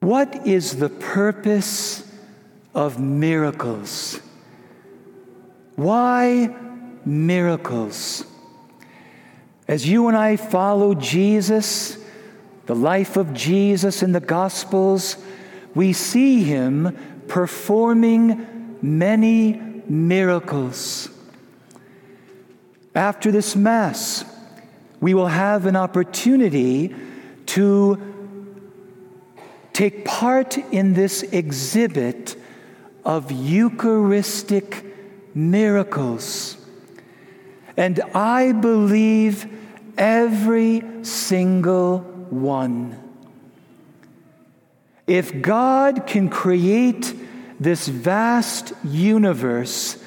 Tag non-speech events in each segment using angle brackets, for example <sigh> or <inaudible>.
What is the purpose of miracles? Why miracles? As you and I follow Jesus, the life of Jesus in the Gospels, we see him performing many miracles. After this Mass, we will have an opportunity to take part in this exhibit of Eucharistic miracles. And I believe every single one. If God can create this vast universe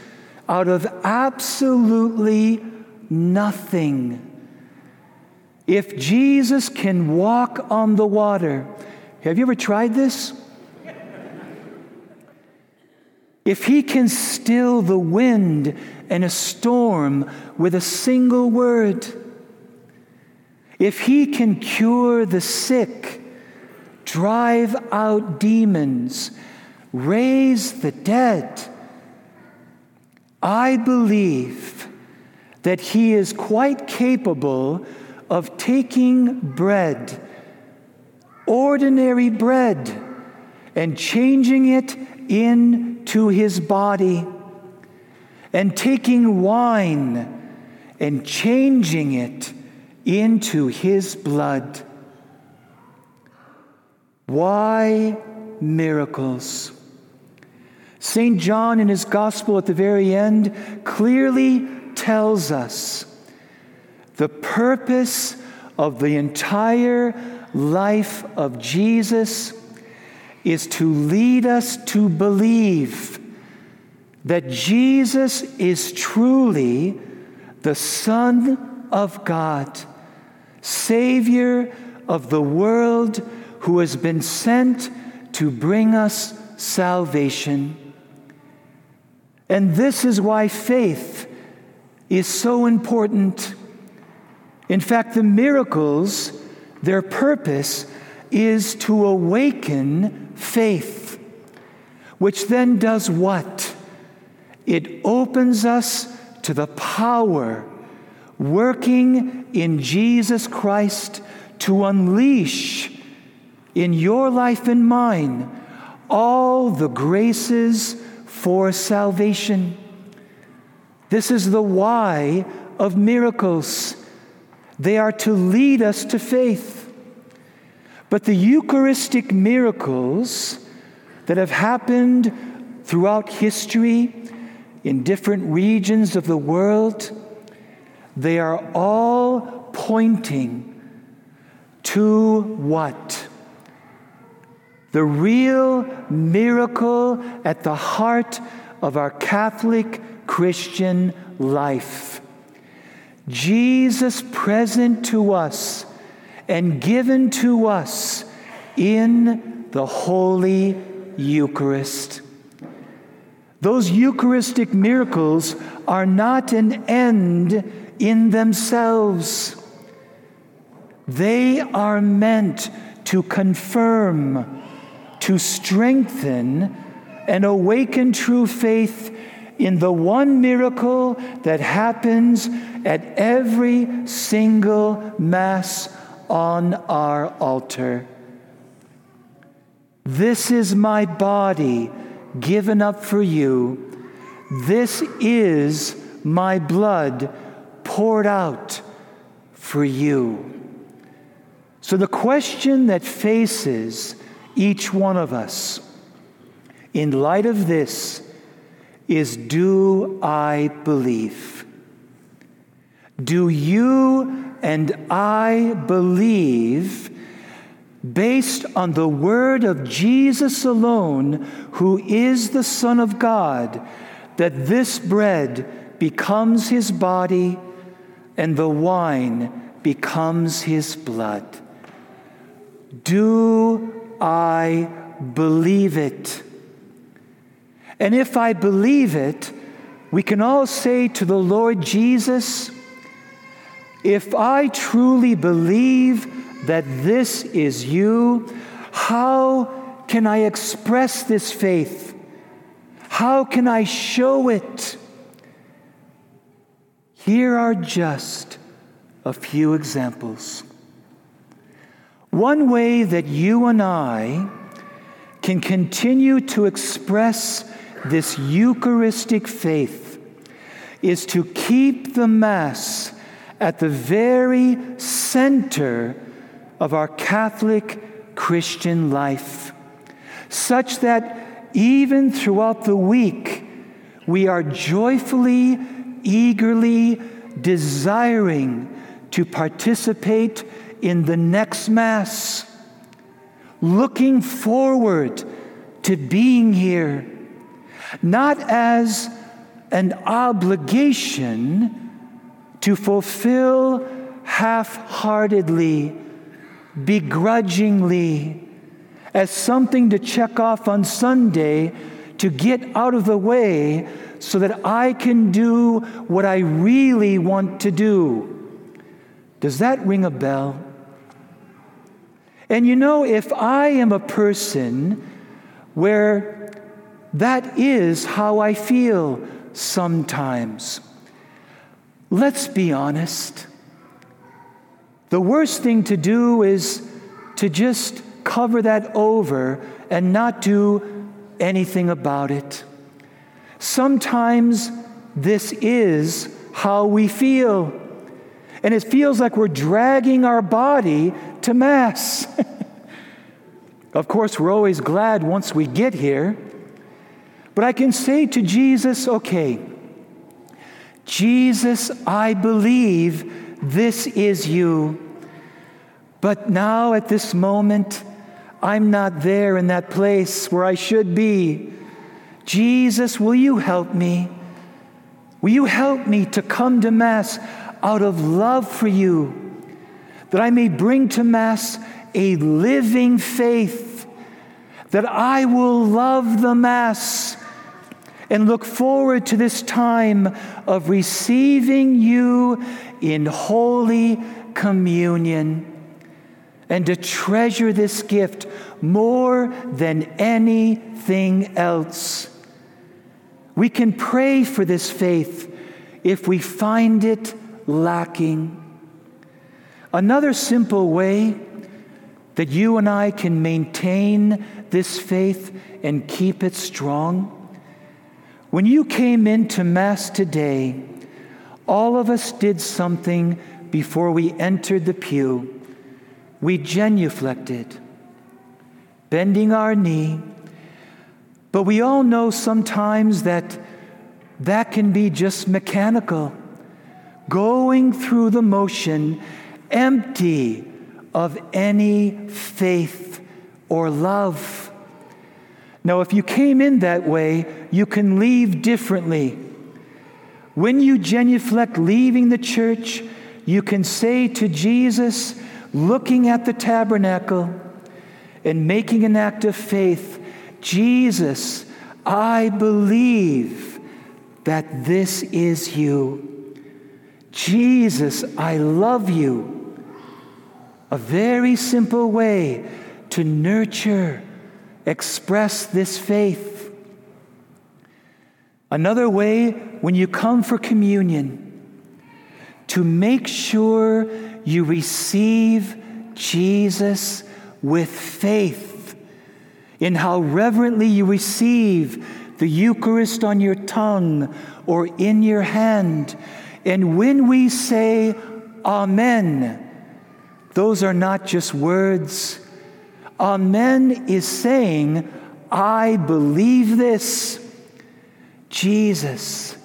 out of absolutely nothing, if Jesus can walk on the water, have you ever tried this? If he can still the wind and a storm with a single word, if he can cure the sick, drive out demons, raise the dead, I believe that he is quite capable of taking bread, ordinary bread, and changing it into his body, and taking wine and changing it into his blood. Why miracles? St. John, in his gospel at the very end, clearly tells us the purpose of the entire life of Jesus is to lead us to believe that Jesus is truly the Son of God, Savior of the world, who has been sent to bring us salvation. And this is why faith is so important. In fact, the miracles, their purpose is to awaken faith, which then does what? It opens us to the power working in Jesus Christ to unleash in your life and mine all the graces for salvation. This is the why of miracles. They are to lead us to faith. But the Eucharistic miracles that have happened throughout history in different regions of the world, they are all pointing to what? The real miracle at the heart of our Catholic Christian life. Jesus present to us and given to us in the Holy Eucharist. Those Eucharistic miracles are not an end in themselves. They are meant to confirm, to strengthen, and awaken true faith in the one miracle that happens at every single Mass on our altar. This is my body given up for you. This is my blood poured out for you. So, the question that faces each one of us in light of this is Do I believe? Do you and I believe based on the word of Jesus alone, who is the Son of God, that this bread becomes his body and the wine becomes his blood? Do I believe it? And if I believe it, we can all say to the Lord Jesus, if I truly believe that this is you, how can I express this faith? How can I show it? Here are just a few examples. One way that you and I can continue to express this Eucharistic faith is to keep the Mass at the very center of our Catholic Christian life, such that even throughout the week, we are joyfully, eagerly desiring to participate in the next Mass, looking forward to being here, not as an obligation to fulfill half heartedly, begrudgingly, as something to check off on Sunday to get out of the way so that I can do what I really want to do. Does that ring a bell? And you know, if I am a person where that is how I feel sometimes, let's be honest. The worst thing to do is to just cover that over and not do anything about it. Sometimes this is how we feel. And it feels like we're dragging our body to Mass. <laughs> of course, we're always glad once we get here. But I can say to Jesus, okay, Jesus, I believe this is you. But now at this moment, I'm not there in that place where I should be. Jesus, will you help me? Will you help me to come to Mass out of love for you, that I may bring to Mass a living faith, that I will love the Mass and look forward to this time of receiving you in Holy Communion and to treasure this gift more than anything else. We can pray for this faith if we find it lacking. Another simple way that you and I can maintain this faith and keep it strong. When you came into Mass today, all of us did something before we entered the pew. We genuflected, bending our knee. But we all know sometimes that that can be just mechanical going through the motion empty of any faith or love. Now, if you came in that way, you can leave differently. When you genuflect leaving the church, you can say to Jesus, looking at the tabernacle and making an act of faith, Jesus, I believe that this is you. Jesus, I love you. A very simple way to nurture, express this faith. Another way, when you come for communion, to make sure you receive Jesus with faith in how reverently you receive the Eucharist on your tongue or in your hand and when we say Amen, those are not just words. Amen is saying, I believe this. Jesus,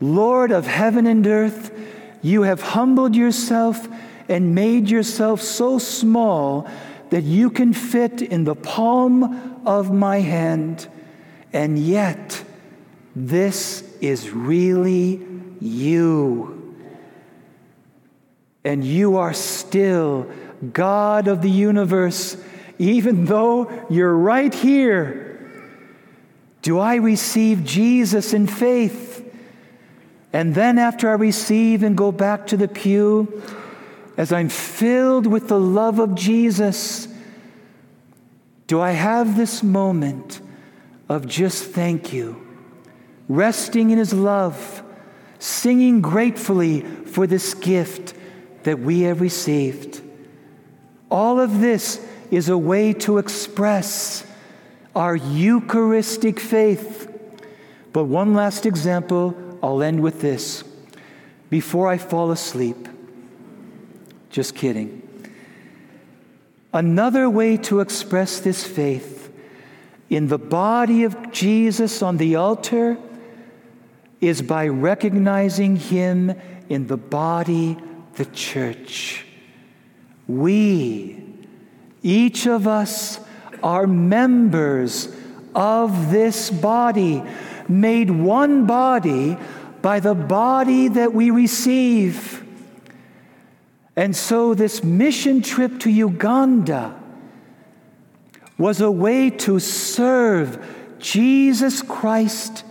Lord of heaven and earth, you have humbled yourself and made yourself so small that you can fit in the palm of my hand. And yet, this is really you. And you are still God of the universe, even though you're right here. Do I receive Jesus in faith? And then, after I receive and go back to the pew, as I'm filled with the love of Jesus, do I have this moment of just thank you, resting in His love, singing gratefully for this gift that we have received. All of this is a way to express our Eucharistic faith. But one last example, I'll end with this. Before I fall asleep, just kidding. Another way to express this faith in the body of Jesus on the altar is by recognizing Him in the body, the church. We, each of us, are members of this body, made one body by the body that we receive. And so, this mission trip to Uganda was a way to serve Jesus Christ,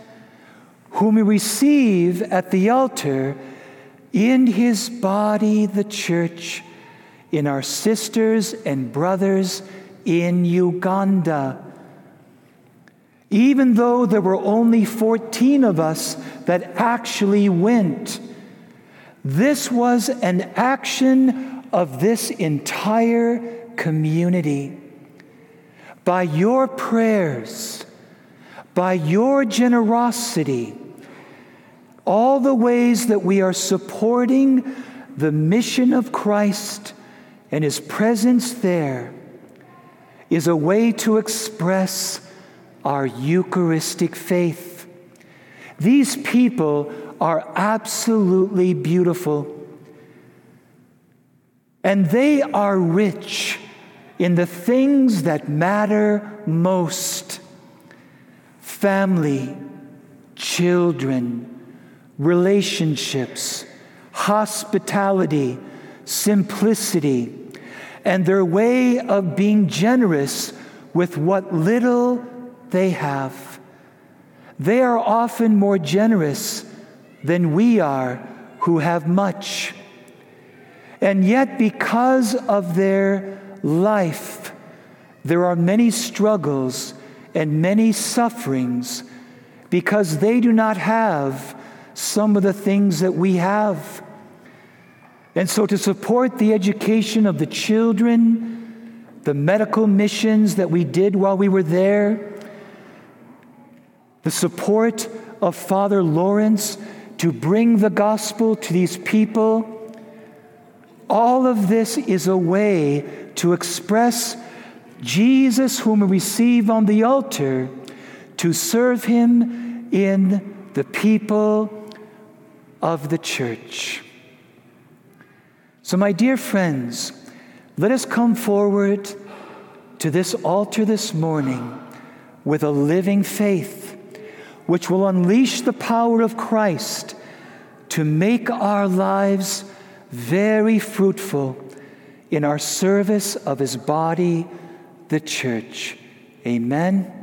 whom we receive at the altar in his body, the church, in our sisters and brothers in Uganda. Even though there were only 14 of us that actually went, this was an action of this entire community. By your prayers, by your generosity, all the ways that we are supporting the mission of Christ and His presence there is a way to express our Eucharistic faith. These people are absolutely beautiful. And they are rich in the things that matter most family, children, relationships, hospitality, simplicity, and their way of being generous with what little they have. They are often more generous than we are who have much. And yet, because of their life, there are many struggles and many sufferings because they do not have some of the things that we have. And so, to support the education of the children, the medical missions that we did while we were there, the support of Father Lawrence to bring the gospel to these people. All of this is a way to express Jesus, whom we receive on the altar, to serve him in the people of the church. So, my dear friends, let us come forward to this altar this morning with a living faith which will unleash the power of Christ to make our lives very fruitful in our service of his body, the church. Amen